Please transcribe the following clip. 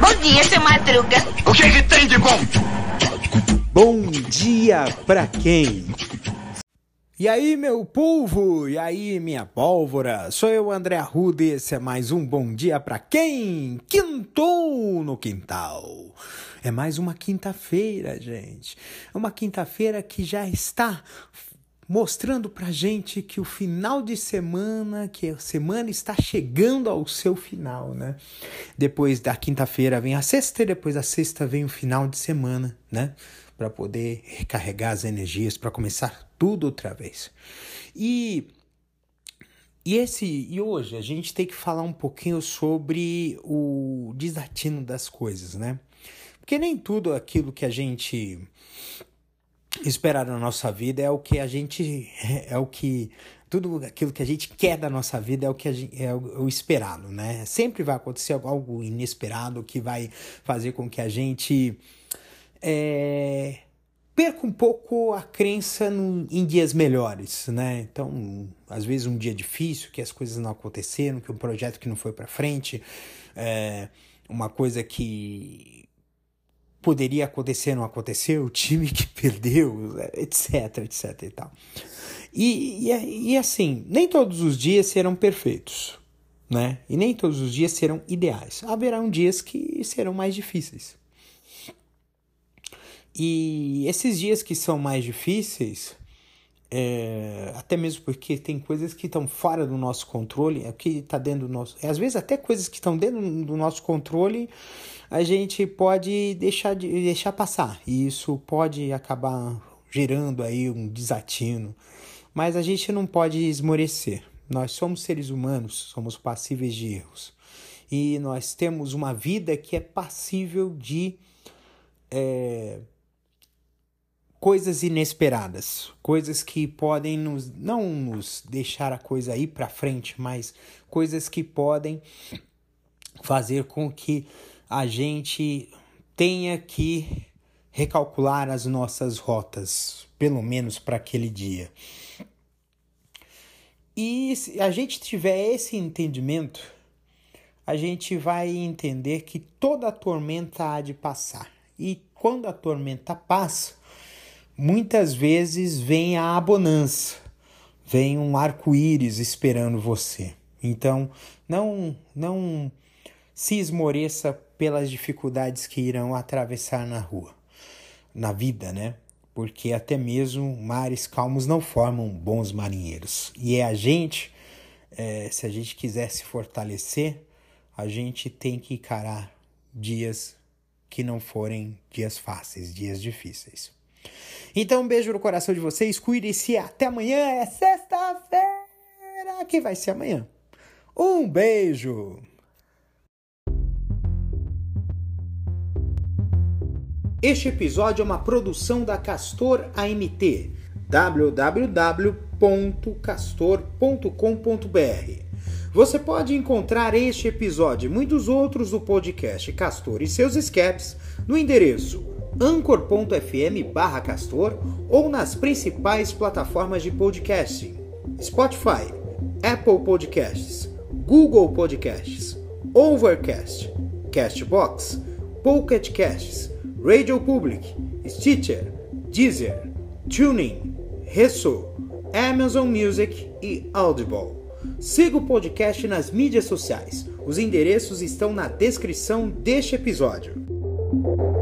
Bom dia, seu Madruga. O que, que tem de bom? Bom dia pra quem? E aí, meu povo? E aí, minha pólvora? Sou eu, André Arruda, e esse é mais um Bom Dia Pra Quem? Quintou no Quintal. É mais uma quinta-feira, gente. É uma quinta-feira que já está mostrando pra gente que o final de semana, que a semana está chegando ao seu final, né? Depois da quinta-feira vem a sexta e depois da sexta vem o final de semana, né? Para poder recarregar as energias, para começar tudo outra vez. E e esse e hoje a gente tem que falar um pouquinho sobre o desatino das coisas, né? Porque nem tudo aquilo que a gente esperar na nossa vida é o que a gente é o que tudo aquilo que a gente quer da nossa vida é o que gente, é o, esperado, né? Sempre vai acontecer algo inesperado que vai fazer com que a gente é, perca um pouco a crença no, em dias melhores, né? Então, às vezes um dia difícil, que as coisas não aconteceram, que um projeto que não foi para frente, é, uma coisa que poderia acontecer, não aconteceu, o time que perdeu, etc, etc e tal. E, e, e assim, nem todos os dias serão perfeitos, né? E nem todos os dias serão ideais. Haverão dias que serão mais difíceis. E esses dias que são mais difíceis, é, até mesmo porque tem coisas que estão fora do nosso controle, é que está dentro do nosso. Às vezes, até coisas que estão dentro do nosso controle a gente pode deixar, de, deixar passar. E isso pode acabar gerando aí um desatino. Mas a gente não pode esmorecer. Nós somos seres humanos, somos passíveis de erros. E nós temos uma vida que é passível de é, coisas inesperadas, coisas que podem nos não nos deixar a coisa ir para frente, mas coisas que podem fazer com que a gente tenha que recalcular as nossas rotas, pelo menos para aquele dia. E se a gente tiver esse entendimento, a gente vai entender que toda a tormenta há de passar. E quando a tormenta passa, muitas vezes vem a bonança, vem um arco-íris esperando você. Então, não não se esmoreça pelas dificuldades que irão atravessar na rua, na vida, né? Porque até mesmo mares calmos não formam bons marinheiros. E é a gente, é, se a gente quiser se fortalecer, a gente tem que encarar dias que não forem dias fáceis, dias difíceis. Então, um beijo no coração de vocês, cuide-se até amanhã, é sexta-feira, que vai ser amanhã. Um beijo! Este episódio é uma produção da Castor AMT, www.castor.com.br. Você pode encontrar este episódio e muitos outros do podcast Castor e seus escapes no endereço anchor.fm castor ou nas principais plataformas de podcasting Spotify, Apple Podcasts, Google Podcasts, Overcast, Castbox, Pocket Casts, Radio Public, Stitcher, Deezer, Tuning, Resso, Amazon Music e Audible. Siga o podcast nas mídias sociais. Os endereços estão na descrição deste episódio.